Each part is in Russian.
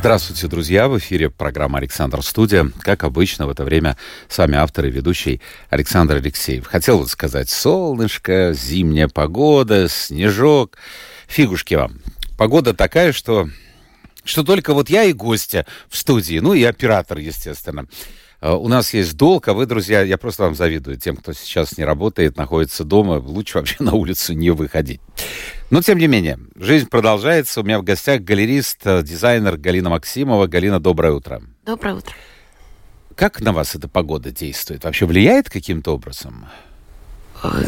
Здравствуйте, друзья! В эфире программа «Александр Студия». Как обычно, в это время с вами автор и ведущий Александр Алексеев. Хотел вот сказать солнышко, зимняя погода, снежок. Фигушки вам. Погода такая, что, что только вот я и гостя в студии, ну и оператор, естественно. Uh, у нас есть долг, а вы, друзья, я просто вам завидую. Тем, кто сейчас не работает, находится дома, лучше вообще на улицу не выходить. Но, тем не менее, жизнь продолжается. У меня в гостях галерист, э, дизайнер Галина Максимова. Галина, доброе утро. Доброе утро. Как на вас эта погода действует? Вообще влияет каким-то образом?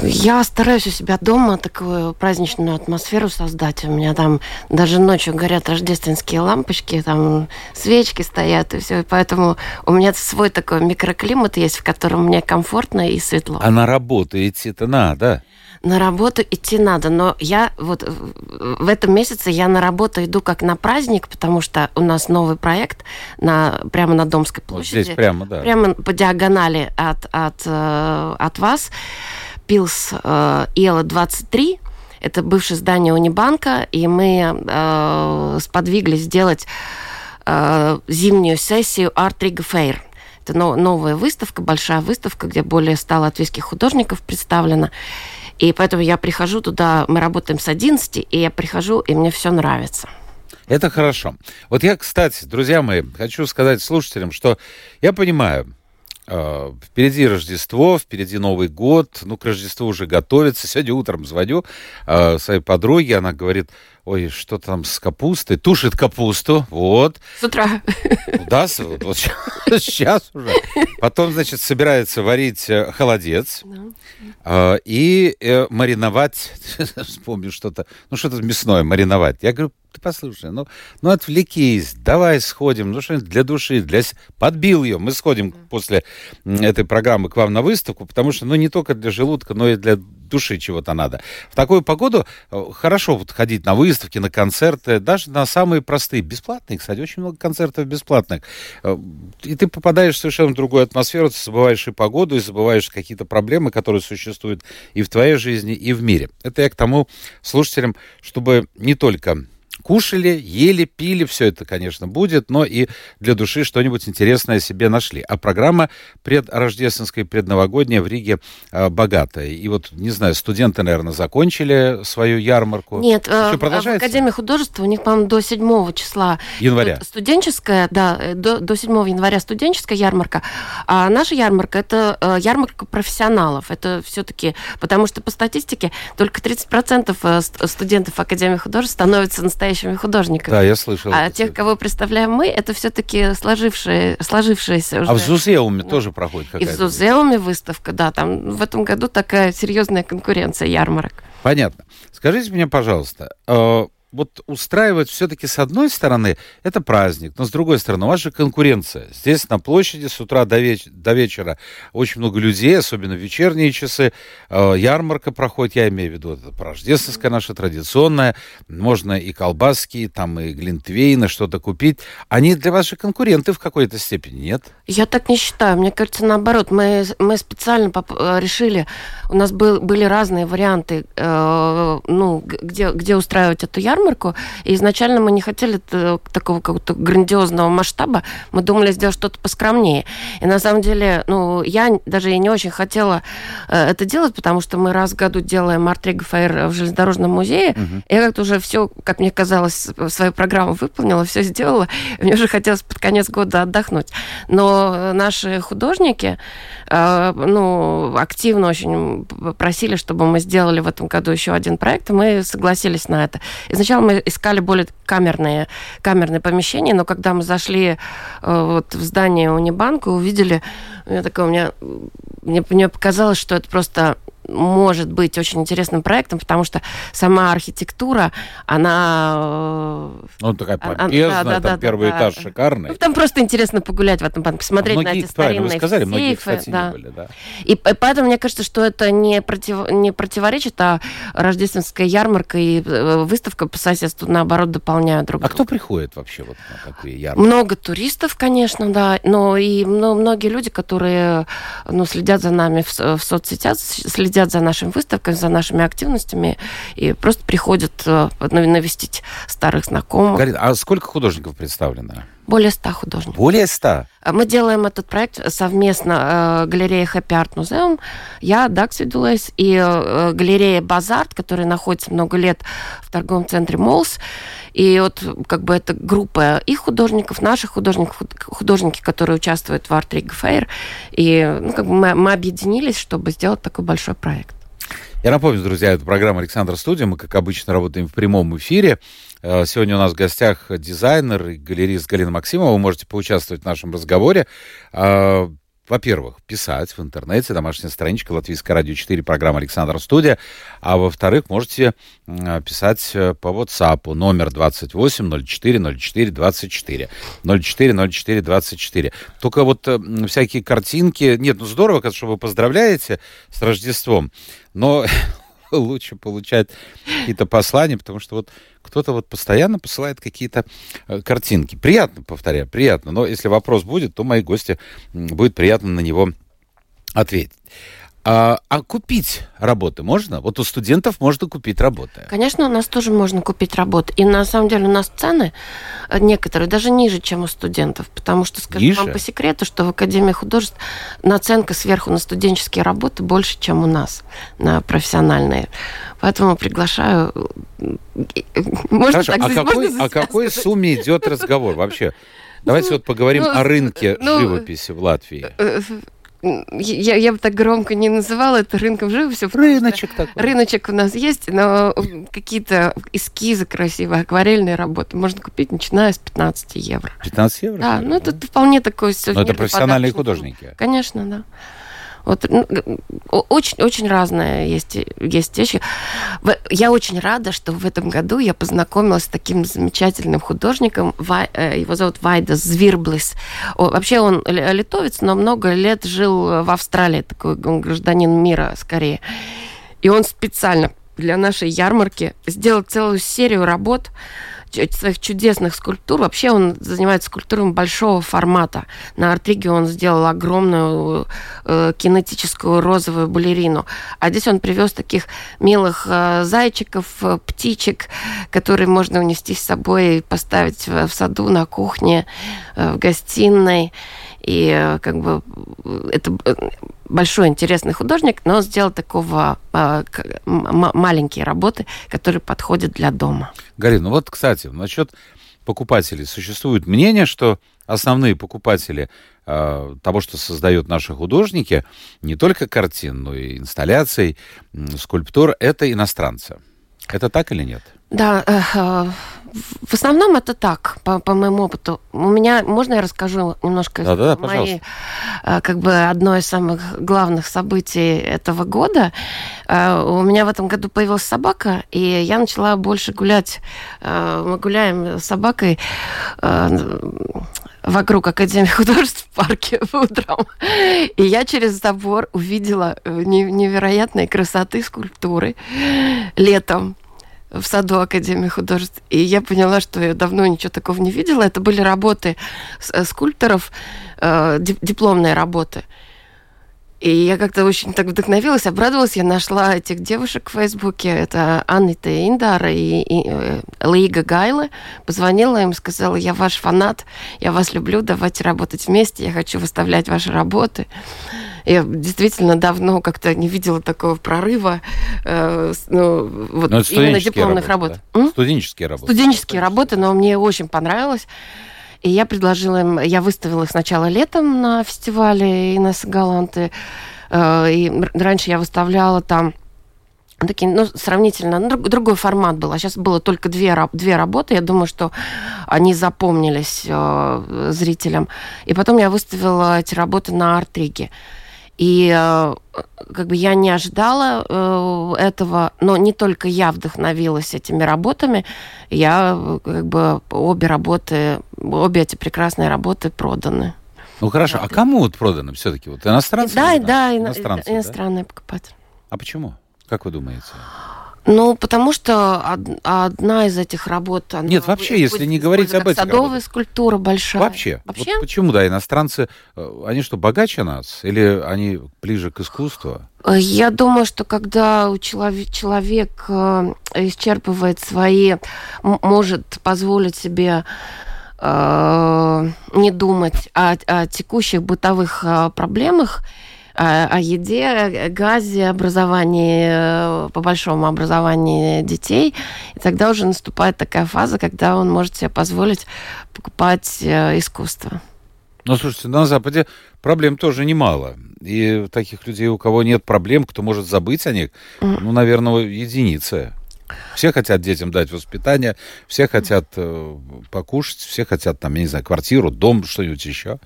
Я стараюсь у себя дома такую праздничную атмосферу создать. У меня там даже ночью горят рождественские лампочки, там свечки стоят и все. И поэтому у меня свой такой микроклимат есть, в котором мне комфортно и светло. А на работу идти-то надо? на работу идти надо, но я вот в этом месяце я на работу иду как на праздник, потому что у нас новый проект на, прямо на Домской площади. Вот здесь прямо, да. Прямо по диагонали от, от, э, от вас. Пилс э, Иэла 23. Это бывшее здание Унибанка, и мы э, сподвигли сделать э, зимнюю сессию Art Rig Fair. Это новая выставка, большая выставка, где более 100 латвийских художников представлено. И поэтому я прихожу туда, мы работаем с 11, и я прихожу, и мне все нравится. Это хорошо. Вот я, кстати, друзья мои, хочу сказать слушателям, что я понимаю, Впереди Рождество, впереди Новый год. Ну, к Рождеству уже готовится. Сегодня утром звоню э, своей подруге. Она говорит, ой, что там с капустой? Тушит капусту. Вот. С утра. Да, вот сейчас уже. Потом, значит, собирается варить э, холодец. Э, и э, мариновать. Вспомню что-то. Ну, что-то мясное мариновать. Я говорю, ты послушай, ну, ну отвлекись, давай сходим, ну что-нибудь для души, для... Подбил ее, мы сходим после этой программы к вам на выставку, потому что, ну, не только для желудка, но и для души чего-то надо. В такую погоду э, хорошо вот ходить на выставки, на концерты, даже на самые простые, бесплатные, кстати, очень много концертов бесплатных. Э, и ты попадаешь в совершенно другую атмосферу, ты забываешь и погоду, и забываешь какие-то проблемы, которые существуют и в твоей жизни, и в мире. Это я к тому слушателям, чтобы не только кушали, ели, пили, все это, конечно, будет, но и для души что-нибудь интересное себе нашли. А программа предрождественская, предновогодняя в Риге э, богатая. И вот, не знаю, студенты, наверное, закончили свою ярмарку. Нет, Еще э, в Академии художества у них, по-моему, до 7 числа. Января. Студенческая, да, э, до, до 7 января студенческая ярмарка. А наша ярмарка это э, ярмарка профессионалов. Это все-таки, потому что по статистике только 30% э, студентов Академии художеств становятся настоящими настоящими художниками. Да, я слышал. А тех, кого представляем мы, это все-таки сложившие, сложившиеся уже. А в Зузеуме да. тоже проходит какая-то? И в Зузеуме выставка, да. Там в этом году такая серьезная конкуренция ярмарок. Понятно. Скажите мне, пожалуйста, э, вот устраивать все-таки с одной стороны это праздник, но с другой стороны у вас же конкуренция. Здесь на площади с утра до, веч- до вечера очень много людей, особенно в вечерние часы. Э, ярмарка проходит, я имею в виду, это рождественская наша традиционная. Можно и колбаски, там и глинтвейны, что-то купить. Они для вас же конкуренты в какой-то степени, нет? Я так не считаю. Мне кажется, наоборот. Мы, мы специально э, решили, у нас был, были разные варианты, э, ну, где, где устраивать эту ярмарку ярмарку. И изначально мы не хотели такого какого-то грандиозного масштаба. Мы думали сделать что-то поскромнее. И на самом деле, ну, я даже и не очень хотела э, это делать, потому что мы раз в году делаем Артрига Фаер в железнодорожном музее. Угу. Я как-то уже все, как мне казалось, свою программу выполнила, все сделала. Мне уже хотелось под конец года отдохнуть. Но наши художники, ну, активно очень просили, чтобы мы сделали в этом году еще один проект, и мы согласились на это. Изначально мы искали более камерные, камерные помещения, но когда мы зашли э, вот в здание Унибанка, увидели, у меня такое, у меня, мне, мне показалось, что это просто может быть очень интересным проектом, потому что сама архитектура, она... Э, ну, такая помпезная, а, да, там да, первый да, этаж да. шикарный. Ну, там просто интересно погулять в этом банке, посмотреть а на эти старинные вы сказали, сейфы. Многие, кстати, да. были, да. И поэтому мне кажется, что это не, против, не противоречит, а рождественская ярмарка и э, выставка по соседству, наоборот, дополняют друг а друга. А кто приходит вообще вот на такие ярмарки? Много туристов, конечно, да, но и ну, многие люди, которые ну, следят за нами в, в соцсетях, следят за нашими выставками, за нашими активностями и просто приходят э, навестить старых знакомых. Галина, а сколько художников представлено? Более ста художников. Более ста? Мы делаем этот проект совместно э, галерея Happy Art Museum, я, Дакс Видулайс, и э, галерея Базарт, которая находится много лет в торговом центре Молс. И вот как бы это группа их художников, наших художников, художники, которые участвуют в Art Rig Fair. И ну, как бы мы, мы объединились, чтобы сделать такой большой проект. Я напомню, друзья, это программа «Александр Студия». Мы, как обычно, работаем в прямом эфире. Э, сегодня у нас в гостях дизайнер и галерист Галина Максимова. Вы можете поучаствовать в нашем разговоре. Э, во-первых, писать в интернете, домашняя страничка Латвийское радио 4, программа Александр Студия. А во-вторых, можете писать э, по WhatsApp номер 28 04 04 24. 04 04 24. Только вот всякие картинки... Нет, ну здорово, что вы поздравляете с Рождеством, но лучше получать какие-то послания, потому что вот кто-то вот постоянно посылает какие-то э, картинки. Приятно, повторяю, приятно. Но если вопрос будет, то мои гости будет приятно на него ответить. А, а купить работы можно? Вот у студентов можно купить работы. Конечно, у нас тоже можно купить работы. И на самом деле у нас цены э, некоторые даже ниже, чем у студентов. Потому что, скажу ниже? вам по секрету, что в Академии художеств наценка сверху на студенческие работы больше, чем у нас на профессиональные. Поэтому приглашаю. Можно Хорошо, так, а какой, о какой сумме идет разговор вообще? Давайте ну, вот поговорим ну, о рынке ну, живописи в Латвии. Я, я бы так громко не называла это рынком живописи. Рыночек такой. Рыночек у нас есть, но какие-то эскизы красивые, акварельные работы можно купить, начиная с 15 евро. 15 евро? Да, ну это вполне такой... Но это профессиональные художники? Конечно, да. Вот ну, очень, очень разные есть, есть вещи. Я очень рада, что в этом году я познакомилась с таким замечательным художником. Э, его зовут Вайда Звирблис. Вообще он литовец, но много лет жил в Австралии. Такой он гражданин мира скорее. И он специально для нашей ярмарки сделал целую серию работ своих чудесных скульптур. Вообще он занимается скульптурами большого формата. На Артриге он сделал огромную э, кинетическую розовую балерину. А здесь он привез таких милых э, зайчиков, э, птичек, которые можно унести с собой и поставить в, в саду, на кухне, э, в гостиной. И э, как бы это э, большой интересный художник, но он сделал такого э, маленькие работы, которые подходят для дома. Галина, ну вот, кстати, насчет покупателей. Существует мнение, что основные покупатели того, что создают наши художники, не только картин, но и инсталляций, скульптур, это иностранцы. Это так или нет? Да, э, в основном это так, по, по моему опыту. У меня, можно я расскажу немножко да, да, мои, э, как бы одно из самых главных событий этого года. Э, у меня в этом году появилась собака, и я начала больше гулять. Э, мы гуляем с собакой вокруг Академии художеств в парке утром. И я через забор увидела невероятной красоты скульптуры летом в саду Академии художеств. И я поняла, что я давно ничего такого не видела. Это были работы э, скульпторов, э, дипломные работы. И я как-то очень так вдохновилась, обрадовалась. Я нашла этих девушек в Фейсбуке. Это Аннита Индара и, и э, Лига Гайла. Позвонила им, сказала, я ваш фанат, я вас люблю, давайте работать вместе, я хочу выставлять ваши работы. Я действительно давно как-то не видела такого прорыва э, ну, вот но именно дипломных работы. работы да? Студенческие работы. Студенческие работы, но мне очень понравилось. И я предложила им, я выставила их сначала летом на фестивале Инесса Галанты. Э, и раньше я выставляла там такие, ну, сравнительно, ну, другой формат был. А сейчас было только две, две работы. Я думаю, что они запомнились э, зрителям. И потом я выставила эти работы на Артриге. И э, как бы я не ожидала э, этого, но не только я вдохновилась этими работами, я как бы обе работы, обе эти прекрасные работы проданы. Ну хорошо, а кому вот проданы все-таки? Вот иностранцы? Да, да, иностранцы, да? иностранные покупатели. А почему? Как вы думаете? Ну, потому что од- одна из этих работ... Она Нет, вообще, будет если не говорить об этих Садовая работах. скульптура большая. Вообще. Вообще? Вот почему, да, иностранцы, э, они что, богаче нас? Или они ближе к искусству? Э, Я думаю, что когда у человек, человек э, исчерпывает свои, может позволить себе э, не думать о, о текущих бытовых проблемах, о, о еде, газе, образовании, э, по большому образовании детей, и тогда уже наступает такая фаза, когда он может себе позволить покупать э, искусство. Ну, слушайте, на Западе проблем тоже немало. И таких людей, у кого нет проблем, кто может забыть о них, ну, наверное, единицы. Все хотят детям дать воспитание, все хотят э, покушать, все хотят, там, я не знаю, квартиру, дом, что-нибудь еще.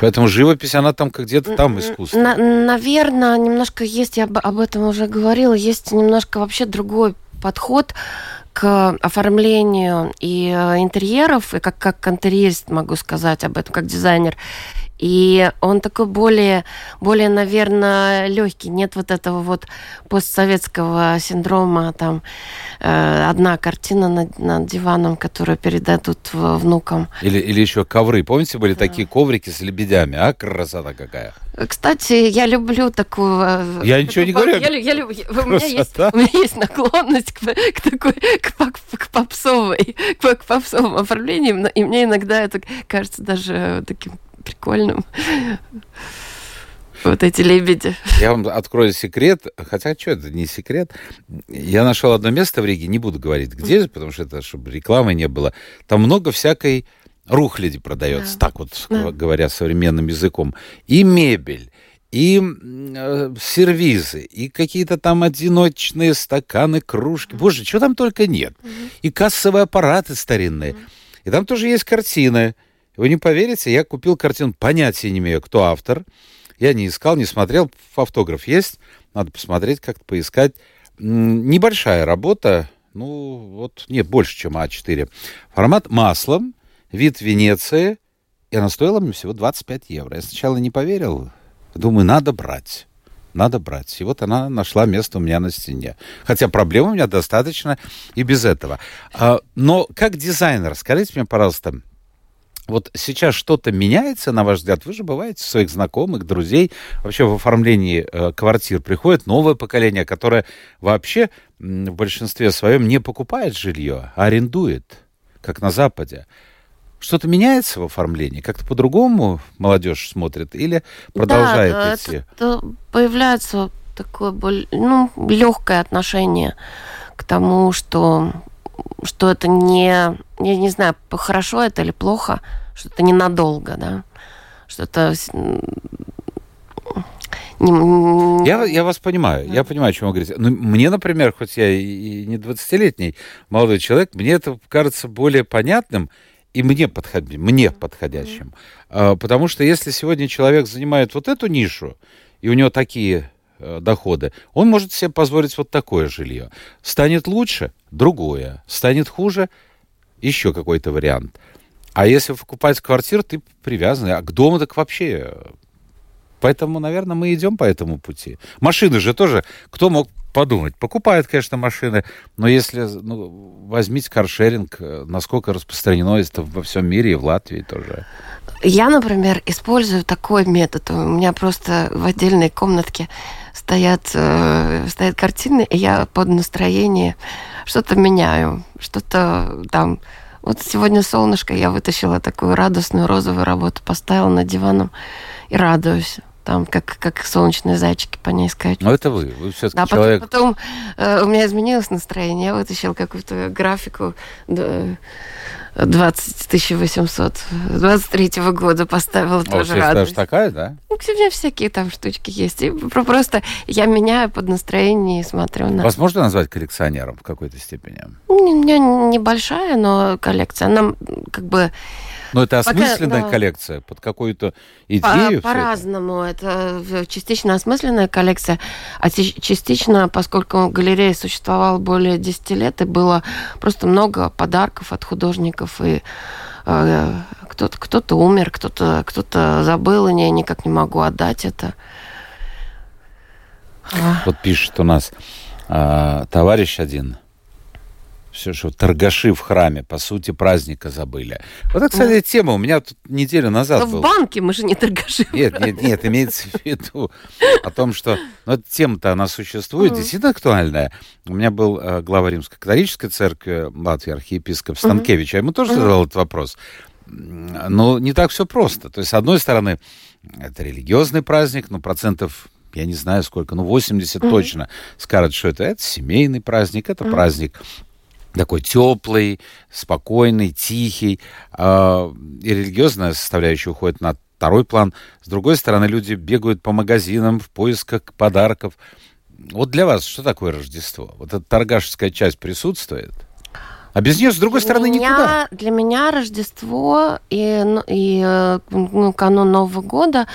Поэтому живопись, она там как где-то там искусство. На- наверное, немножко есть, я об, об этом уже говорила, есть немножко вообще другой подход к оформлению и э, интерьеров, и как, как интерьерист могу сказать об этом, как дизайнер. И он такой более, более, наверное, легкий. Нет вот этого вот постсоветского синдрома, там, э, одна картина над, над диваном, которую передадут внукам. Или, или еще ковры. Помните, были такие коврики с лебедями? А, красота какая. Кстати, я люблю такую... э, Я ничего не говорю. Я, я лю- у, меня есть, у меня есть наклонность к, к такой к, пак- к попсовой, к, к попсовым оформлениям, и мне иногда это кажется даже таким прикольным. Вот эти лебеди. Я вам открою секрет, хотя что это не секрет. Я нашел одно место в Риге, не буду говорить где, потому что это, чтобы рекламы не было. Там много всякой рухляди продается, Да. так вот Да. говоря современным языком. И мебель, и э, сервизы, и какие-то там одиночные стаканы, кружки. Боже, чего там только нет. И кассовые аппараты старинные. И там тоже есть картины. Вы не поверите, я купил картину, понятия не имею, кто автор. Я не искал, не смотрел. Автограф есть. Надо посмотреть, как-то поискать. Небольшая работа. Ну, вот, нет, больше, чем А4. Формат маслом, вид Венеции. И она стоила мне всего 25 евро. Я сначала не поверил. Думаю, надо брать. Надо брать. И вот она нашла место у меня на стене. Хотя проблем у меня достаточно и без этого. А, Но как дизайнер, скажите мне, пожалуйста, вот сейчас что-то меняется, на ваш взгляд? Вы же бываете своих знакомых, друзей. Вообще в оформлении э, квартир приходит новое поколение, которое вообще в большинстве своем не покупает жилье, а арендует, как на Западе. Что-то меняется в оформлении? Как-то по-другому молодежь смотрит или продолжает да, идти? это- появляется такое ну, легкое отношение к тому, что, что это не, я не знаю, хорошо это или плохо, что это ненадолго, да, что это Я, я вас понимаю, я понимаю, о чем вы говорите. Но мне, например, хоть я и не 20-летний молодой человек, мне это кажется более понятным и мне, подход- мне подходящим. А, Потому что если сегодня человек занимает вот эту нишу, и у него такие доходы, он может себе позволить вот такое жилье. Станет лучше – другое. Станет хуже – еще какой-то вариант. А если покупать квартиру, ты привязан. А к дому так вообще э, Поэтому, наверное, мы идем по этому пути. Машины же тоже, кто мог подумать? Покупают, конечно, машины, но если, ну, возьмите каршеринг, э, насколько распространено это во всем мире и в Латвии тоже. Я, например, использую такой метод. У меня просто в отдельной комнатке стоят, э, стоят картины, и я под настроение что-то меняю, что-то там... Вот сегодня солнышко, я вытащила такую радостную розовую работу, поставила над диваном и радуюсь. Там, как, как солнечные зайчики по ней скачут. Но это вы, вы все-таки Да, потом, человек... потом э, у меня изменилось настроение. Я вытащила какую-то графику да, 20 800 23 года поставила О, тоже радость. даже такая, да? Ну, у меня всякие там штучки есть. И про- просто я меняю под настроение и смотрю на... Вас можно назвать коллекционером в какой-то степени? У меня небольшая, но коллекция. Она как бы Но это осмысленная Пока, да. коллекция под какую-то идею? По, по-разному. Это частично осмысленная коллекция, а частично, поскольку галерея существовала более 10 лет, и было просто много подарков от художников, и э, кто-то, кто-то умер, кто-то, кто-то забыл, и я никак не могу отдать это. Вот пишет у нас э, товарищ один – все, что торгаши в храме, по сути, праздника забыли. Вот это, кстати, ну, тема у меня тут неделю назад Но в банке мы же не торгаши. Нет, нет, нет, имеется в виду о том, что ну, эта тема-то, она существует, действительно актуальная. У меня был э, глава Римской католической церкви Латвии, архиепископ Станкевич, я ему тоже задал этот вопрос. Но не так все просто. То есть, с одной стороны, это религиозный праздник, но процентов я не знаю сколько, ну 80 mm-hmm. точно скажут, что это, это семейный праздник, это mm-hmm. праздник такой теплый, спокойный, тихий. Э, и религиозная составляющая уходит на второй план. С другой стороны, люди бегают по магазинам в поисках подарков. Вот для вас что такое Рождество? Вот эта торгашеская часть присутствует? А без нее, с другой для стороны, меня, никуда. Для меня Рождество и, ну, и э, ну, канун Нового года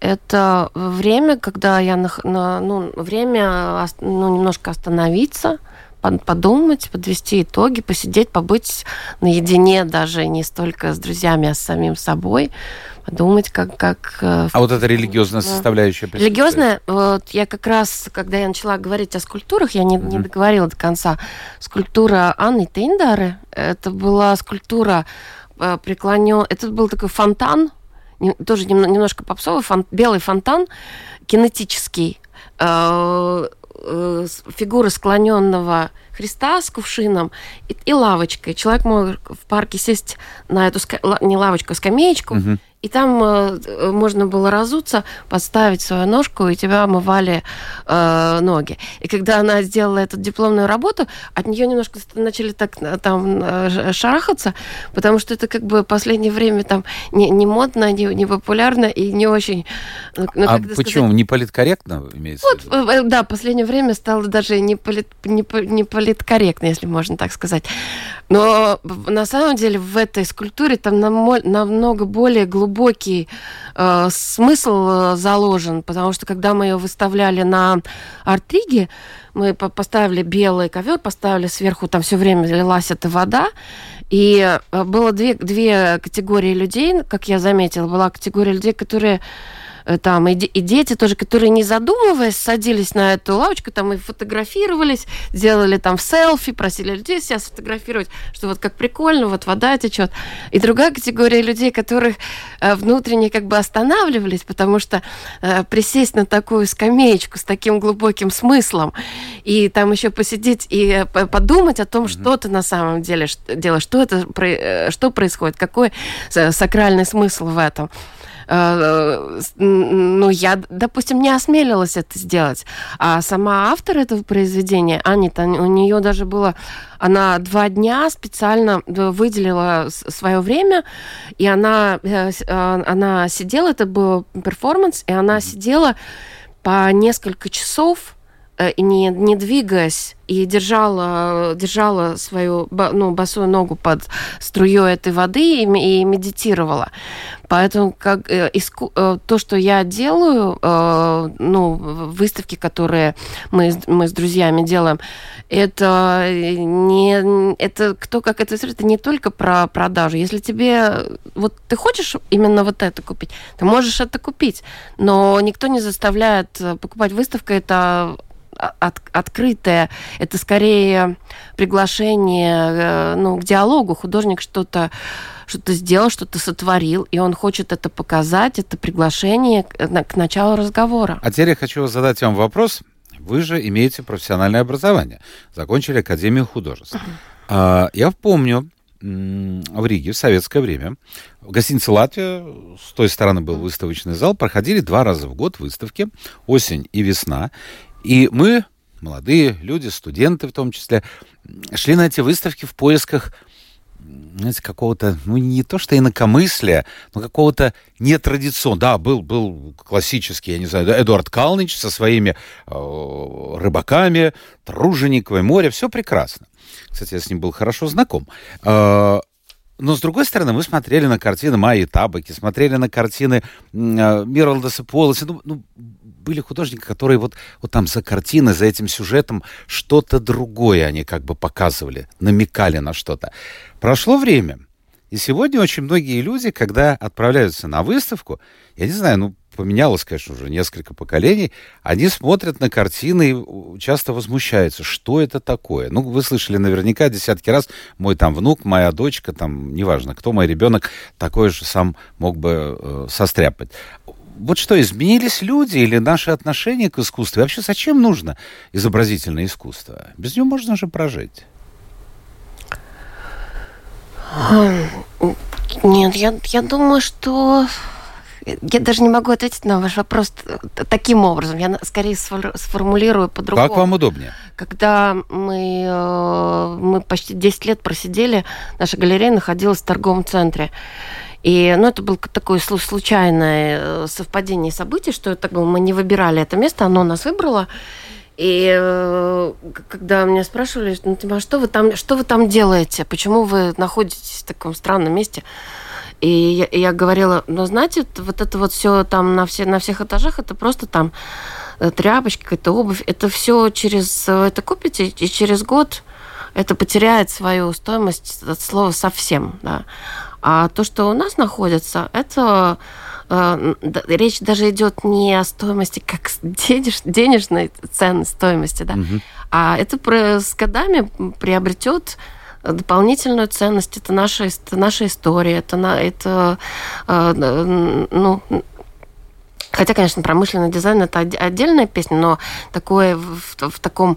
это время, когда я на, на, ну, время ну, немножко остановиться, подумать, подвести итоги, посидеть, побыть наедине даже не столько с друзьями, а с самим собой, подумать, как... как э, а вот эта религиозная составляющая Религиозная, вот я как раз, когда я начала говорить о скульптурах, я не, mm-hmm. не договорила до конца. Скульптура Анны Тейндары, это была скульптура э, преклонен... Это был такой фонтан, тоже немножко попсовый, фон... белый фонтан, кинетический, э, фигура склоненного Христа с кувшином и, и лавочкой. Человек мог в парке сесть на эту не лавочку, а скамеечку угу и там э, можно было разуться, подставить свою ножку, и тебя омывали э, ноги. И когда она сделала эту дипломную работу, от нее немножко начали так э, там э, шарахаться, потому что это как бы последнее время там не, не модно, не, не популярно и не очень... Ну, ну а почему? Сказать... Не политкорректно имеется вот, в виду? Да, последнее время стало даже не, полит, не, не политкорректно, если можно так сказать. Но на самом деле в этой скульптуре там намного более глубокий э, смысл э, заложен, потому что когда мы ее выставляли на Артриге, мы поставили белый ковер, поставили сверху, там все время лилась эта вода, и э, было две, две категории людей, как я заметила, была категория людей, которые там и, и дети тоже, которые не задумываясь садились на эту лавочку, там и фотографировались, делали там селфи, просили людей себя сфотографировать, что вот как прикольно, вот вода течет. И другая категория людей, которых э, внутренне как бы останавливались, потому что э, присесть на такую скамеечку с таким глубоким смыслом и там еще посидеть и подумать о том, mm-hmm. что ты на самом деле делаешь, что это, что происходит, какой сакральный смысл в этом. Э, ну, я, допустим, не осмелилась это сделать. А сама автор этого произведения, Анита, у нее даже было... Она два дня специально выделила свое время, и она, э, э, она сидела, это был перформанс, и она сидела по несколько часов, не, не двигаясь, и держала, держала свою ну, босую ногу под струей этой воды и, и медитировала. Поэтому как, э, иску, э, то, что я делаю, э, ну, выставки, которые мы, мы с друзьями делаем, это не это кто как это это не только про продажу. Если тебе вот ты хочешь именно вот это купить, ты можешь это купить, но никто не заставляет покупать. Выставка это от, открытое, это скорее приглашение э, ну, к диалогу. Художник что-то что-то сделал, что-то сотворил, и он хочет это показать, это приглашение к, к началу разговора. А теперь я хочу задать вам вопрос. Вы же имеете профессиональное образование, закончили Академию художеств. Uh-huh. Я помню, в Риге в советское время в гостинице «Латвия», с той стороны был выставочный зал, проходили два раза в год выставки, осень и весна. И мы, молодые люди, студенты в том числе, шли на эти выставки в поисках знаете, какого-то, ну, не то что инакомыслия, но какого-то нетрадиционного. Да, был, был классический, я не знаю, Эдуард Калнич со своими э, рыбаками, Тружениковое море, все прекрасно. Кстати, я с ним был хорошо знаком. Э, но с другой стороны, мы смотрели на картины Майи Табаки, смотрели на картины э, Миралдаса Полоса. Ну, ну, были художники, которые вот, вот там за картиной, за этим сюжетом что-то другое они как бы показывали, намекали на что-то. Прошло время, и сегодня очень многие люди, когда отправляются на выставку, я не знаю, ну, поменялось, конечно, уже несколько поколений, они смотрят на картины и часто возмущаются, что это такое. Ну, вы слышали наверняка десятки раз, мой там внук, моя дочка, там, неважно, кто мой ребенок, такое же сам мог бы э, состряпать. Вот что, изменились люди или наши отношения к искусству? И вообще, зачем нужно изобразительное искусство? Без него можно же прожить. Нет, я, я думаю, что я даже не могу ответить на ваш вопрос таким образом. Я скорее сформулирую по-другому. Как вам удобнее? Когда мы, э, мы почти 10 лет просидели, наша галерея находилась в торговом центре. И, ну, это было такое случайное э, совпадение событий, что было, мы не выбирали это место, оно нас выбрало. И э, когда меня спрашивали, ну, типа, а что вы там, что вы там делаете, почему вы находитесь в таком странном месте, и я, и я говорила, ну, знаете, вот это вот все там на, все, на всех этажах, это просто там э, тряпочки, какая-то обувь, это все через, это купите, и через год это потеряет свою стоимость от слова совсем, да. А то, что у нас находится, это э, речь даже идет не о стоимости как денеж, денежной цены стоимости, да, угу. а это с годами приобретет дополнительную ценность. Это наша, это наша история, это, на, это э, ну, Хотя, конечно, промышленный дизайн это отдельная песня, но такое в, в таком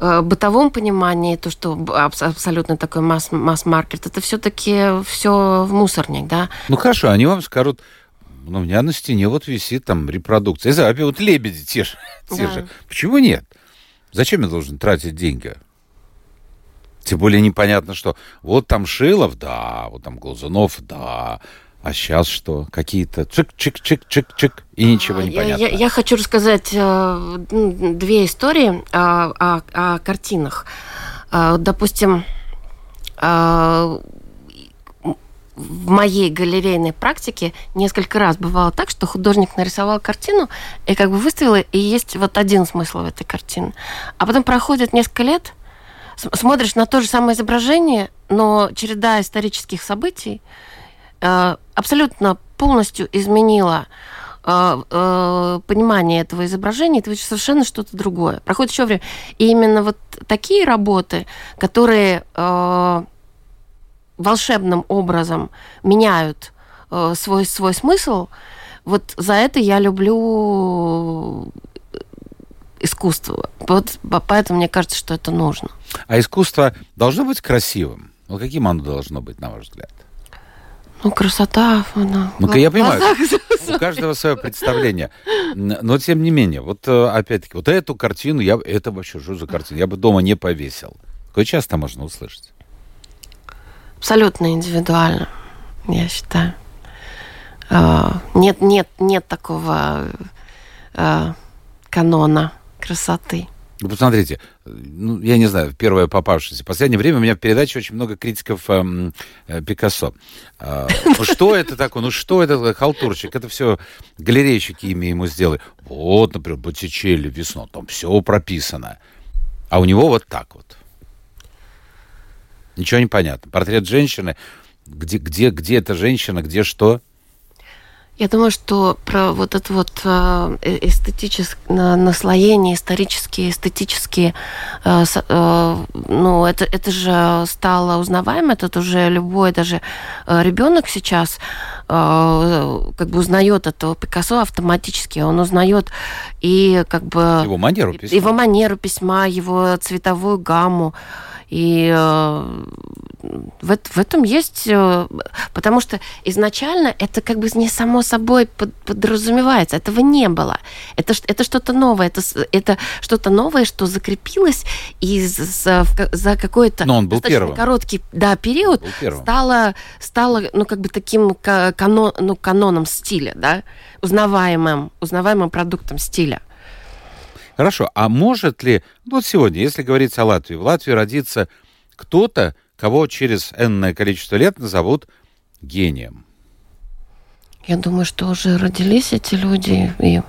э, бытовом понимании, то, что абсолютно такой масс, масс-маркет, это все-таки все в мусорник, да. Ну хорошо, они вам скажут, ну, у меня на стене вот висит там репродукция. Я знаю, вот лебеди те же. Те да. же. Почему нет? Зачем я должен тратить деньги? Тем более непонятно, что вот там Шилов, да, вот там Глазунов, да, а сейчас что? Какие-то чик-чик-чик-чик-чик, и ничего не понятно. Я, я, я хочу рассказать э, две истории о, о, о картинах. Э, допустим, э, в моей галерейной практике несколько раз бывало так, что художник нарисовал картину и как бы выставил, и есть вот один смысл в этой картине. А потом проходит несколько лет, смотришь на то же самое изображение, но череда исторических событий э, абсолютно полностью изменила э, э, понимание этого изображения, это совершенно что-то другое. Проходит еще время. И именно вот такие работы, которые э, волшебным образом меняют свой, свой смысл, вот за это я люблю искусство. Вот поэтому мне кажется, что это нужно. А искусство должно быть красивым? Ну, каким оно должно быть, на ваш взгляд? Ну, красота, она... Ну-ка, я понимаю, у каждого свое представление. Но, тем не менее, вот э, опять-таки, вот эту картину, я, это вообще что за картина? Я бы дома не повесил. Какое часто можно услышать? Абсолютно индивидуально, я считаю. А, нет, нет, нет такого э, канона красоты. Ну, посмотрите, ну, я не знаю, первое попавшееся. В последнее время у меня в передаче очень много критиков эм, э, Пикассо. Э, ну, что это такое? Ну, что это халтурщик? Это все галерейщики ими ему сделали. Вот, например, Боттичелли «Весна», там все прописано. А у него вот так вот. Ничего не понятно. Портрет женщины, где, где, где эта женщина, где что? Я думаю, что про вот это вот э, эстетическое наслоение, исторические, эстетические, э, э, ну, это, это же стало узнаваемо, это уже любой даже ребенок сейчас как бы узнает этого Пикассо автоматически, он узнает и как бы... Его манеру письма. Его манеру письма, его цветовую гамму. И э, в, в этом есть, э, потому что изначально это как бы не само собой под, подразумевается, этого не было. Это, это что-то новое, это, это что-то новое, что закрепилось и за, за какой-то короткий да, период стало, стало ну, как бы таким канон, ну, каноном стиля, да, узнаваемым, узнаваемым продуктом стиля. Хорошо, а может ли, ну вот сегодня, если говорить о Латвии, в Латвии родится кто-то, кого через энное количество лет назовут гением? Я думаю, что уже родились эти люди. И,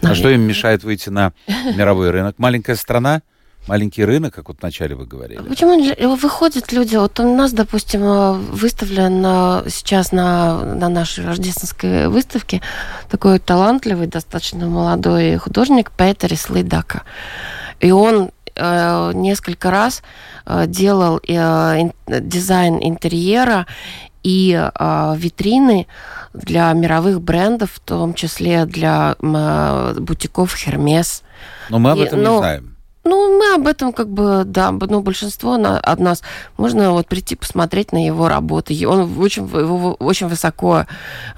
а что им мешает выйти на мировой рынок? Маленькая страна? Маленький рынок, как вот вначале вы говорили. Почему выходят люди? Вот у нас, допустим, э, выставлен сейчас на, на нашей рождественской выставке такой талантливый, достаточно молодой художник Петерис Лидака. И он э, несколько раз э, делал э, дизайн интерьера и э, витрины для мировых брендов, в том числе для э, бутиков Хермес. Но мы об этом и, ну, не знаем. Ну, мы об этом как бы, да, ну, большинство на, от нас. Можно вот прийти посмотреть на его работы. Он очень, его очень высоко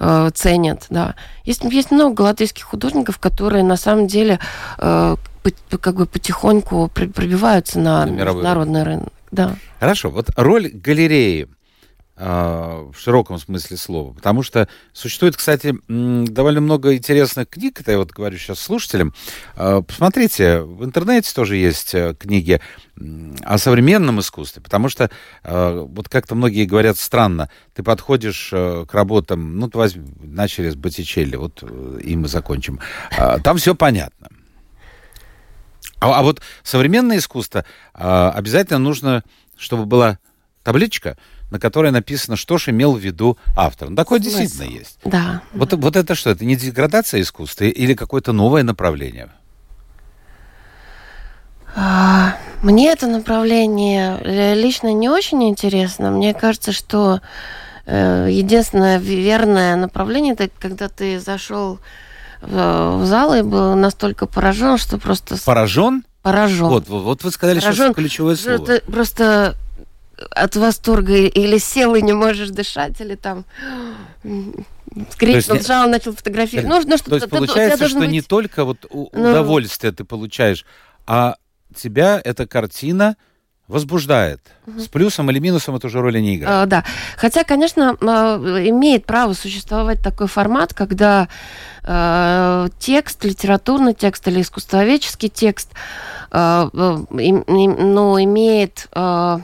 э, ценят, да. Есть, есть много латвийских художников, которые на самом деле э, как бы потихоньку пробиваются на, на международный рынок. Да. Хорошо, вот роль галереи – в широком смысле слова. Потому что существует, кстати, довольно много интересных книг, это я вот говорю сейчас слушателям. А, посмотрите, в интернете тоже есть э, книги о современном искусстве, потому что а, вот как-то многие говорят странно, ты подходишь э, к работам, ну, возьми, начали с Боттичелли, вот э, и мы закончим. Там все понятно. А, а вот современное искусство обязательно нужно, чтобы была табличка, на которой написано, что же имел в виду автор. Ну, такое Смысл. действительно есть. Да. Вот, вот это что? Это не деградация искусства или какое-то новое направление? А, мне это направление лично не очень интересно. Мне кажется, что э, единственное верное направление это когда ты зашел в, зал и был настолько поражен, что просто поражен. Поражен. Вот, вот, вот вы сказали поражен. сейчас ключевое слово. Это просто от восторга или сел и не можешь дышать, или там скрипнул, сжал, начал фотографировать. Ну, ну, что то есть получается, что быть... не только вот ну... удовольствие ты получаешь, а тебя эта картина возбуждает. Угу. С плюсом или минусом это уже роли не играет. А, да. Хотя, конечно, а, имеет право существовать такой формат, когда э, текст, литературный текст или искусствоведческий текст, э, э, ну, имеет э,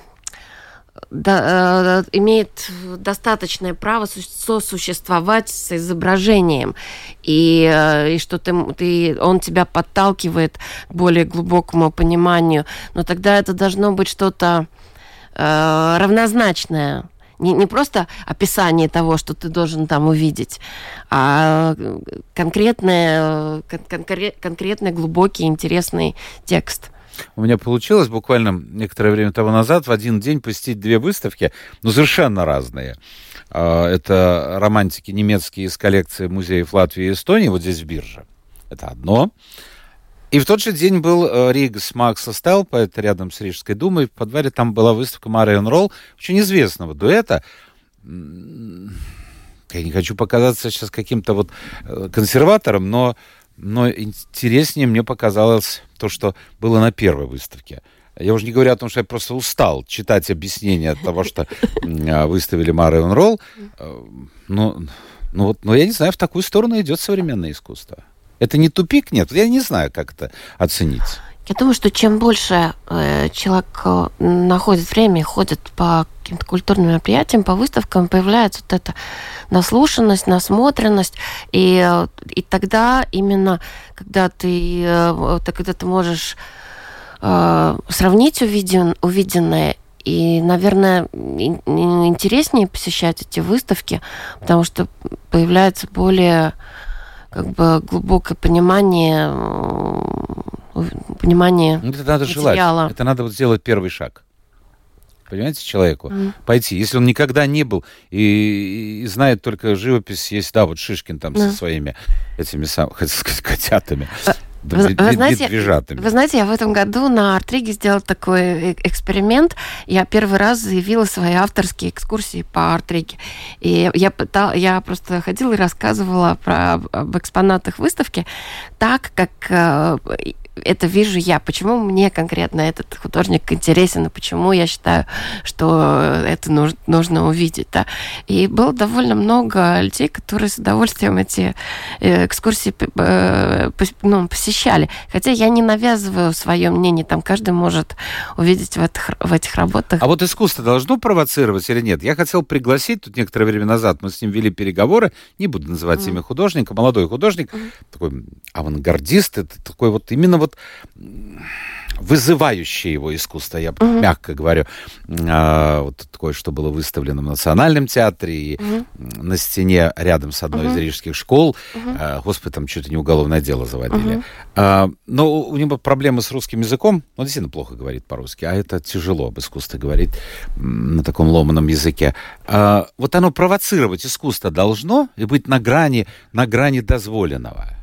да, э, имеет достаточное право сосуществовать с изображением, и, э, и что ты, ты, он тебя подталкивает к более глубокому пониманию, но тогда это должно быть что-то э, равнозначное. Не, не просто описание того, что ты должен там увидеть, а конкретный, конкре, конкретный глубокий, интересный текст. У меня получилось буквально некоторое время тому назад в один день посетить две выставки, но совершенно разные. А, это романтики немецкие из коллекции музеев Латвии и Эстонии, вот здесь в бирже. Это одно. И в тот же день был э, Ригас Макса Стелпа, это рядом с Рижской думой. В подвале там была выставка Марион Ролл, очень известного дуэта. Я не хочу показаться сейчас каким-то вот э, консерватором, но но интереснее мне показалось то, что было на первой выставке. Я уже не говорю о том, что я просто устал читать объяснения от того, что а, выставили Марион Ролл. Э, но, ну вот, но я не знаю, в такую сторону идет современное искусство. Это не тупик, нет. Я не знаю, как это оценить. Я думаю, что чем больше э, человек э, находит время ходит по каким-то культурным мероприятиям, по выставкам, появляется вот эта наслушанность, насмотренность. И, э, и тогда именно, когда ты, э, когда ты можешь э, сравнить увиден, увиденное и, наверное, интереснее посещать эти выставки, потому что появляется более как бы глубокое понимание понимание ну, это надо материала. желать. Это надо вот сделать первый шаг. Понимаете, человеку mm. пойти. Если он никогда не был и, и знает только живопись, есть, да, вот Шишкин там mm. со своими этими, сам, хотел сказать, котятами. А, вы, вы, знаете, вы знаете, я в этом году на Артриге сделала такой э, эксперимент. Я первый раз заявила свои авторские экскурсии по Артриге. И я, пытала, я просто ходила и рассказывала про, об экспонатах выставки так, как э, это вижу я, почему мне конкретно этот художник интересен, и почему я считаю, что это нужно, нужно увидеть. Да? И было довольно много людей, которые с удовольствием эти э, экскурсии э, ну, посещали. Хотя я не навязываю свое мнение, там каждый может увидеть в этих, в этих работах. А вот искусство должно провоцировать или нет? Я хотел пригласить, тут некоторое время назад мы с ним вели переговоры, не буду называть mm. имя художника, молодой художник, mm. такой авангардист, это такой вот именно вот вызывающее его искусство, я угу. мягко говорю. А, вот такое, что было выставлено в Национальном театре и угу. на стене рядом с одной угу. из рижских школ. Угу. А, господи, там чуть ли не уголовное дело заводили. Угу. А, но у него проблемы с русским языком. Он действительно плохо говорит по-русски, а это тяжело об искусстве говорить на таком ломаном языке. А, вот оно провоцировать искусство должно и быть на грани, на грани дозволенного.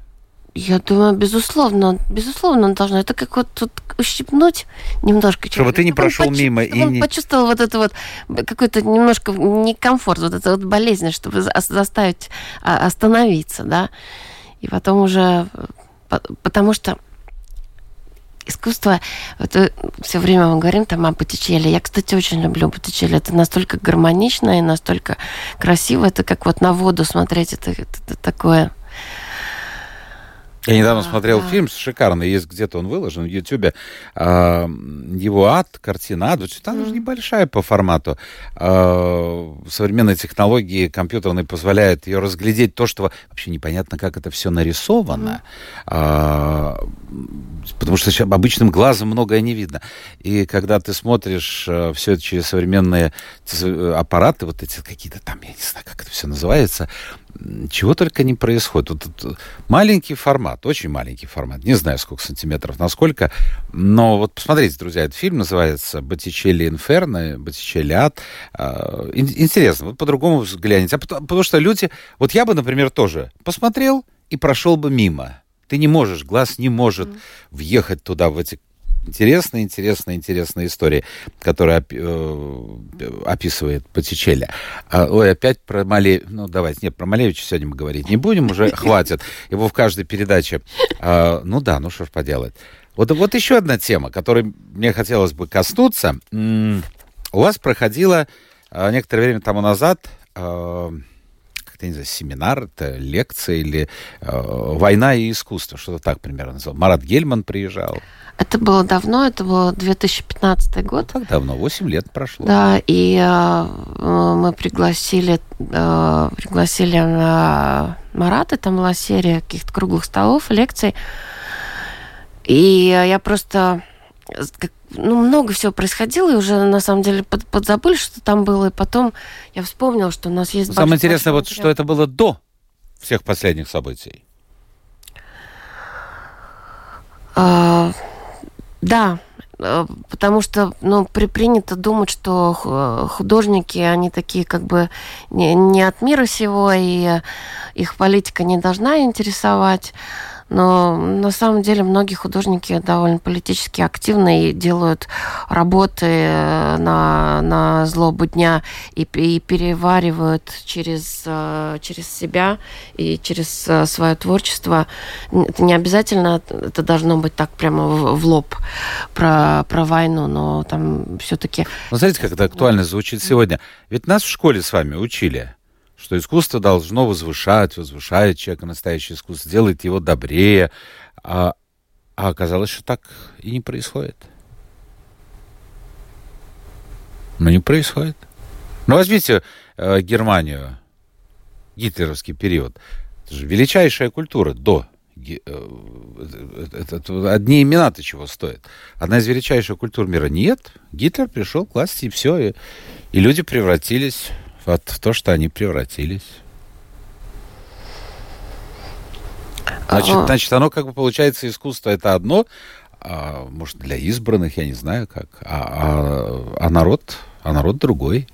Я думаю, безусловно, безусловно, должно. Это как вот тут ущипнуть немножко. Чтобы человека, ты не прошел он мимо и он не... почувствовал вот это вот какой-то немножко некомфорт, вот это вот болезнь, чтобы заставить а, остановиться, да. И потом уже, потому что искусство, это все время мы говорим там о Боттичелли. Я, кстати, очень люблю Боттичелли. Это настолько гармонично и настолько красиво. Это как вот на воду смотреть. Это, это, это такое я недавно смотрел да. фильм шикарный, есть где-то он выложен в Ютьюбе. Э, его ад, картина ад, она mm. же небольшая по формату. Э, современные технологии компьютерные позволяют ее разглядеть то, что вообще непонятно, как это все нарисовано. Mm. Э, потому что обычным глазом многое не видно. И когда ты смотришь э, все это через современные аппараты, вот эти какие-то там, я не знаю, как это все называется, чего только не происходит. Вот, вот, маленький формат, очень маленький формат. Не знаю, сколько сантиметров, насколько. Но вот посмотрите, друзья, этот фильм называется «Боттичелли инферно», «Боттичелли ад». А, интересно, вот по-другому взгляните. А потому, потому что люди... Вот я бы, например, тоже посмотрел и прошел бы мимо. Ты не можешь, глаз не может mm. въехать туда, в эти интересная, интересная, интересная история, которая э, описывает Патичелли. А, ой, опять про Малевича. Ну, давайте, нет, про Малевича сегодня мы говорить не будем, уже хватит. Его в каждой передаче. А, ну да, ну что ж поделать. Вот, вот еще одна тема, которой мне хотелось бы коснуться. У вас проходила а, некоторое время тому назад как-то, не знаю, семинар, это лекция или э, война и искусство, что-то так примерно называл. Марат Гельман приезжал. Это было давно, это был 2015 год. Ну, как давно? 8 лет прошло. Да, и э, мы пригласили, э, пригласили на Марата, там была серия каких-то круглых столов, лекций. И я просто ну, много всего происходило, и уже на самом деле под, подзабыли, что там было. И потом я вспомнила, что у нас есть... Самое интересное, вот что это было до всех последних событий. А, да, э, потому что ну, при, принято думать, что художники, они такие как бы не, не от мира сего, и их политика не должна интересовать. Но на самом деле многие художники довольно политически активны и делают работы э, на, на злобу дня и, и переваривают через, э, через себя и через э, свое творчество. Это не обязательно это должно быть так прямо в, лоб про, про войну, но там все-таки... Ну, смотрите, как это актуально звучит сегодня. Ведь нас в школе с вами учили что искусство должно возвышать, возвышает человека, настоящее искусство, делает его добрее. А, а оказалось, что так и не происходит. Ну, не происходит. Ну, возьмите э, Германию, гитлеровский период. Это же величайшая культура до э, это, это, одни имена-то чего стоят. Одна из величайших культур мира. Нет, Гитлер пришел к власти, и все. И, и люди превратились вот в то, что они превратились. Значит, а... значит, оно как бы получается искусство это одно, а, может для избранных, я не знаю как, а, а, а народ, а народ другой.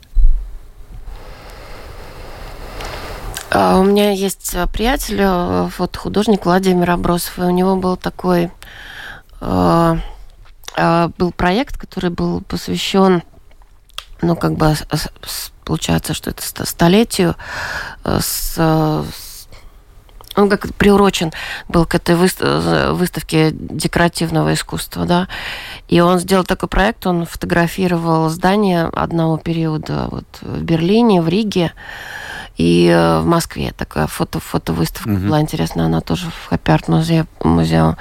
А у меня есть приятель, э, вот художник Владимир Абросов, и у него был такой э, э, был проект, который был посвящен, ну как бы получается, что это столетию, э, с, с он как приурочен был к этой выставке декоративного искусства, да. И он сделал такой проект, он фотографировал здание одного периода вот в Берлине, в Риге и э, в Москве. Такая фото фотовыставка угу. была интересная, она тоже в Art музее, музее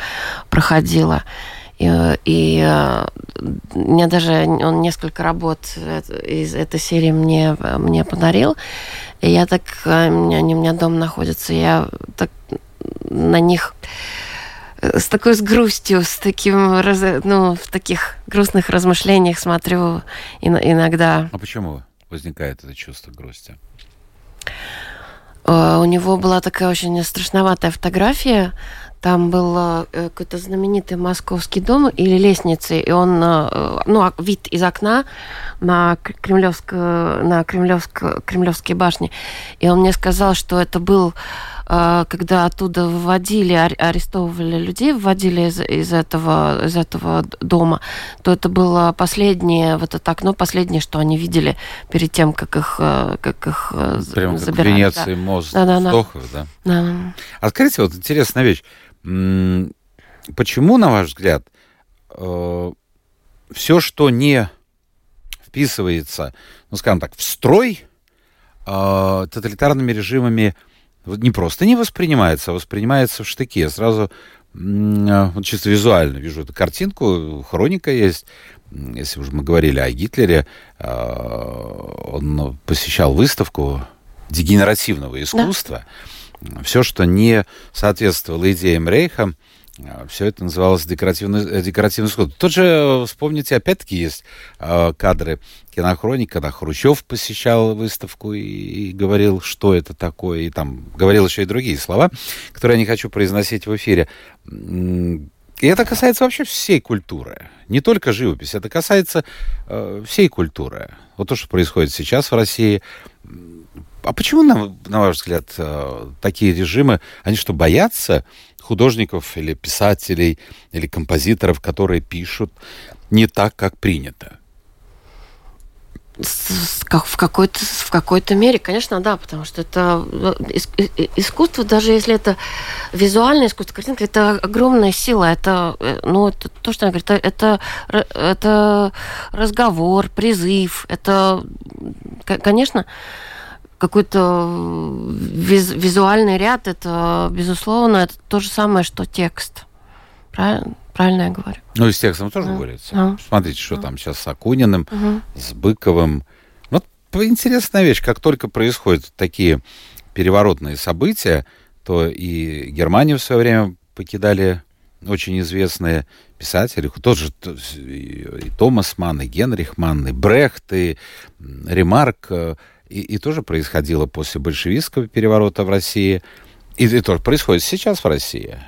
проходила. И, и э, мне даже он несколько работ из этой серии мне, мне подарил. И я так, э, они у меня дома находятся, я так на них с такой с грустью, с таким, ну, в таких грустных размышлениях смотрю иногда. А почему возникает это чувство грусти? Э, у него была такая очень страшноватая фотография. Там был э, какой-то знаменитый московский дом или лестница, и он, ну, а вид из окна на, Кремлевскую, на Кремлевскую, Кремлевские башни. И он мне сказал, что это был а, когда оттуда выводили, арестовывали людей, выводили из, из, этого, из этого дома, то это было последнее, вот это окно последнее, что они видели перед тем, как их, э, как их э, Прямо забирали. Как в Венеции да. мост да, да, Стохов, да. да? да. А скажите, вот интересная вещь. Почему, на ваш взгляд, э, все, что не вписывается, ну, скажем так, в строй, тоталитарными режимами не просто не воспринимается, а воспринимается в штыке. Я сразу а, вот чисто визуально вижу эту картинку, хроника есть. Если уже мы говорили о Гитлере, он посещал выставку дегенеративного искусства. Да. Все, что не соответствовало идеям Рейха, а, все это называлось декоративный, э, декоративный искусство. Тут же, э, вспомните, опять-таки есть э, кадры кинохроники, когда Хрущев посещал выставку и, и говорил, что это такое, и там говорил еще и другие слова, которые я не хочу произносить в эфире. И это касается вообще всей культуры, не только живописи, это касается э, всей культуры. Вот то, что происходит сейчас в России. А почему, на, на ваш взгляд, э, такие режимы, они что, боятся художников или писателей или композиторов, которые пишут не так, как принято. Как в какой-то в какой-то мере, конечно, да, потому что это э, искусство, даже если это визуальное искусство, картинка, это огромная сила, это, э, ну, это то, что говорю, это, это, это разговор, призыв, это, конечно, какой-то виз, визуальный ряд, это, безусловно, это то же самое, что текст. Правильно? Правильно я говорю? Ну, и с текстом тоже да. борется. Да. Смотрите, что да. там сейчас с Акуниным, угу. с Быковым. Вот интересная вещь, как только происходят такие переворотные события, то и Германию в свое время покидали очень известные писатели, тоже и Томас Манн, и Генрих Манн, и Брехт, и Ремарк, э, и, и тоже происходило после большевистского переворота в России, и, и тоже происходит сейчас в России.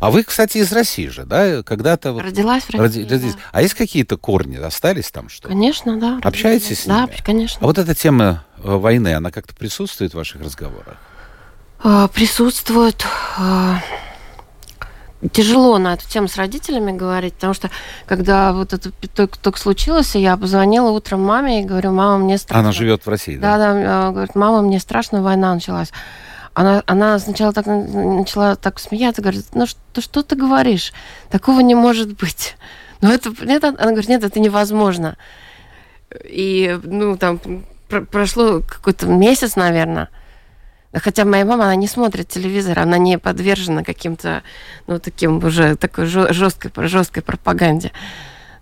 А вы, кстати, из России же, да? Когда-то вот родилась в России. Роди. Да. А есть какие-то корни остались там что? Конечно, да. Общаетесь с ними? Да, конечно. А вот эта тема э, войны, она как-то присутствует в ваших разговорах? А, присутствует. Тяжело на эту тему с родителями говорить, потому что когда вот это только, только случилось, я позвонила утром маме и говорю, мама, мне страшно. Она живет в России, да? Да, да, говорит, мама, мне страшно, война началась. Она, она сначала так начала так смеяться, говорит, ну что, что ты говоришь? Такого не может быть. Ну это, нет, она говорит, нет, это невозможно. И, ну, там прошло какой-то месяц, наверное, Хотя моя мама, она не смотрит телевизор, она не подвержена каким-то, ну, таким уже такой жесткой, жесткой пропаганде.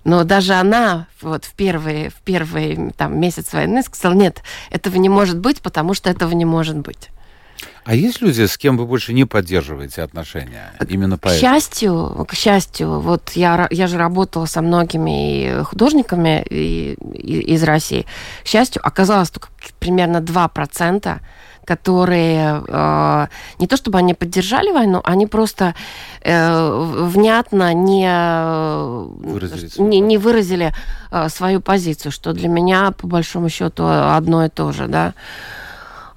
Но даже она вот в первый, в первый там, месяц войны сказала, нет, этого не может быть, потому что этого не может быть. А есть люди, с кем вы больше не поддерживаете отношения? Именно поэтому? К счастью, к счастью, вот я, я же работала со многими художниками и, и, из России. К счастью, оказалось только примерно 2% которые э, не то чтобы они поддержали войну, они просто э, внятно не выразили, не, не выразили э, свою позицию, что для меня по большому счету одно и то же, да.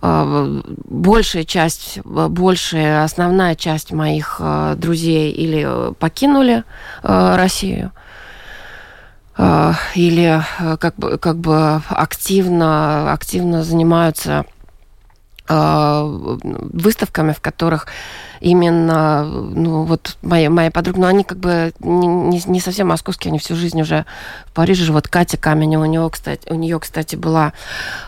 Э, большая часть, большая, основная часть моих э, друзей или покинули э, Россию, или как бы, как бы активно, активно занимаются выставками, в которых именно, ну, вот моя, моя подруга, но они как бы не, не, совсем московские, они всю жизнь уже в Париже живут. Катя Камень, у, него, кстати, у нее, кстати, была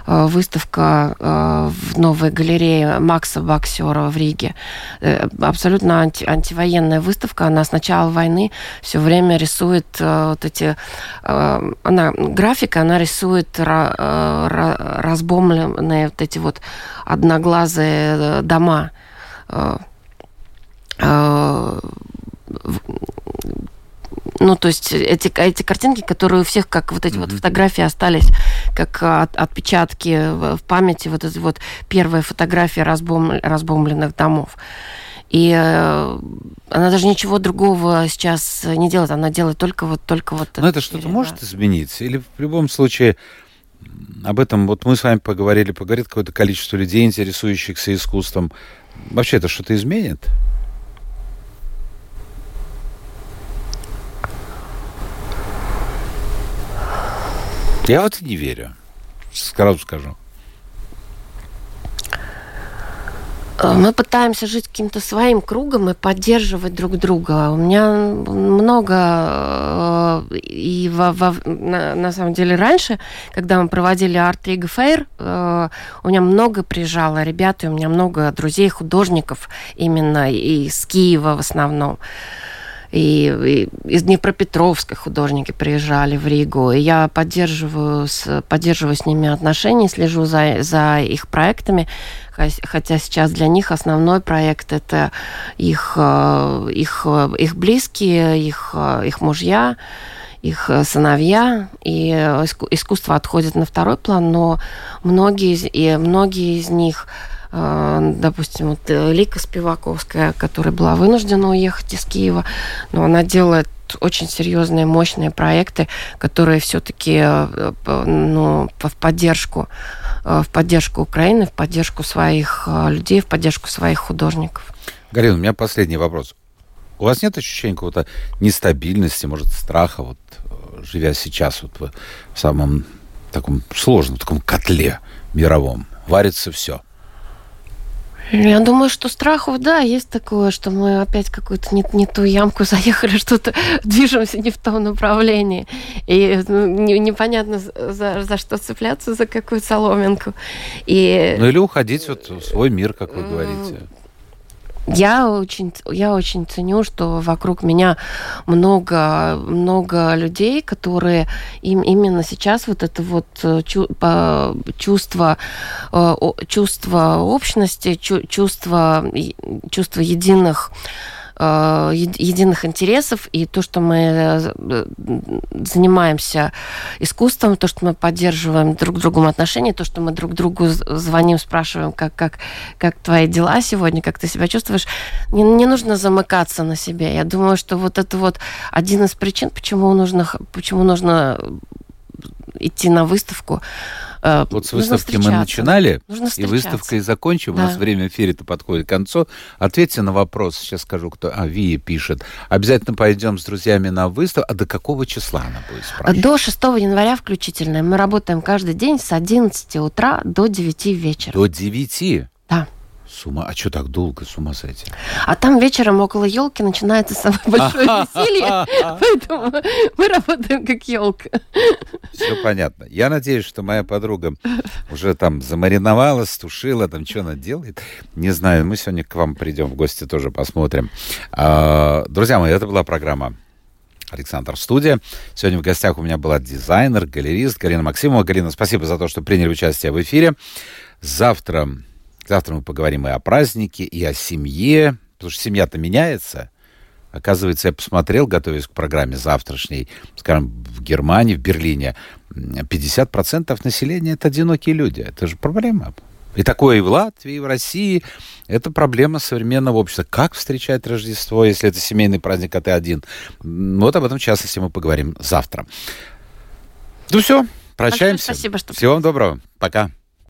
э, выставка э, в новой галерее Макса Боксера в Риге. Э, абсолютно анти, антивоенная выставка. Она с начала войны все время рисует э, вот эти... Э, она, графика, она рисует ра, разбомленные вот эти вот одноглазые э, дома э, э, ну, то есть эти, эти картинки, которые у всех, как вот эти mm-hmm. вот фотографии остались, как от, отпечатки в памяти, вот эти вот первые фотографии разбом, разбомбленных домов. И э, она даже ничего другого сейчас не делает, она делает только вот только вот. Но это что-то может измениться? Или в любом случае об этом вот мы с вами поговорили, поговорит какое-то количество людей, интересующихся искусством. Вообще это что-то изменит? Я вот не верю. Сразу скажу. Э, мы пытаемся жить каким-то своим кругом и поддерживать друг друга. У меня много, э, и во, во, на, на самом деле раньше, когда мы проводили Art Riga Fair, э, у меня много приезжало ребят, и у меня много друзей, художников именно из Киева в основном и, и из Днепропетровска художники приезжали в Ригу, и я поддерживаю с, поддерживаю с ними отношения, слежу за, за их проектами, хотя сейчас для них основной проект это их, э, их, их близкие, их, их мужья, их сыновья, и искусство отходит на второй план, но многие, и многие из них Э, допустим, вот э, Лика Спиваковская, которая была вынуждена уехать из Киева, но она делает очень серьезные, мощные проекты, которые все-таки э, ну, в поддержку, в поддержку Украины, в поддержку своих людей, в поддержку своих художников. Галина, у меня последний вопрос. У вас нет ощущения какого-то нестабильности, может, страха, вот, живя сейчас вот в самом таком сложном, таком котле мировом? Варится все. Я думаю, что страхов, да, есть такое, что мы опять какую-то не, не ту ямку заехали, что-то движемся не в том направлении. И ну, не, непонятно, за, за что цепляться, за какую соломинку. И... Ну или уходить вот в свой мир, как вы говорите. Я очень, я очень ценю, что вокруг меня много, много людей, которые им именно сейчас вот это вот э, чувство, э, чувство общности, чувство, чувство единых единых интересов, и то, что мы э, занимаемся искусством, то, что мы поддерживаем друг к другу отношения, то, что мы друг другу звоним, спрашиваем, как, как, как твои дела сегодня, как ты себя чувствуешь, не, не нужно замыкаться на себе. Я думаю, что вот это вот один из причин, почему нужно, почему нужно идти на выставку, Э, вот с выставки мы начинали, и выставкой закончим. Да. У нас время эфира-то подходит к концу. Ответьте на вопрос. Сейчас скажу, кто... А, Вия пишет. Обязательно пойдем с друзьями на выставку. А до какого числа она будет спрашивать? До 6 января включительно. Мы работаем каждый день с 11 утра до 9 вечера. До 9? Да. С ума. А что так долго с ума сойти? А там вечером около елки начинается самое большое веселье, поэтому мы работаем как елка. Все понятно. Я надеюсь, что моя подруга уже там замариновалась, стушила, там что она делает. Не знаю, мы сегодня к вам придем в гости тоже посмотрим. А, друзья мои, это была программа Александр Студия. Сегодня в гостях у меня была дизайнер, галерист Галина Максимова. Галина, спасибо за то, что приняли участие в эфире. Завтра Завтра мы поговорим и о празднике, и о семье, потому что семья-то меняется. Оказывается, я посмотрел, готовясь к программе завтрашней, скажем, в Германии, в Берлине, 50% населения — это одинокие люди. Это же проблема. И такое и в Латвии, и в России. Это проблема современного общества. Как встречать Рождество, если это семейный праздник, а ты один? Вот об этом, в частности, мы поговорим завтра. Ну все, прощаемся. Спасибо, что Всего вам доброго. Пока.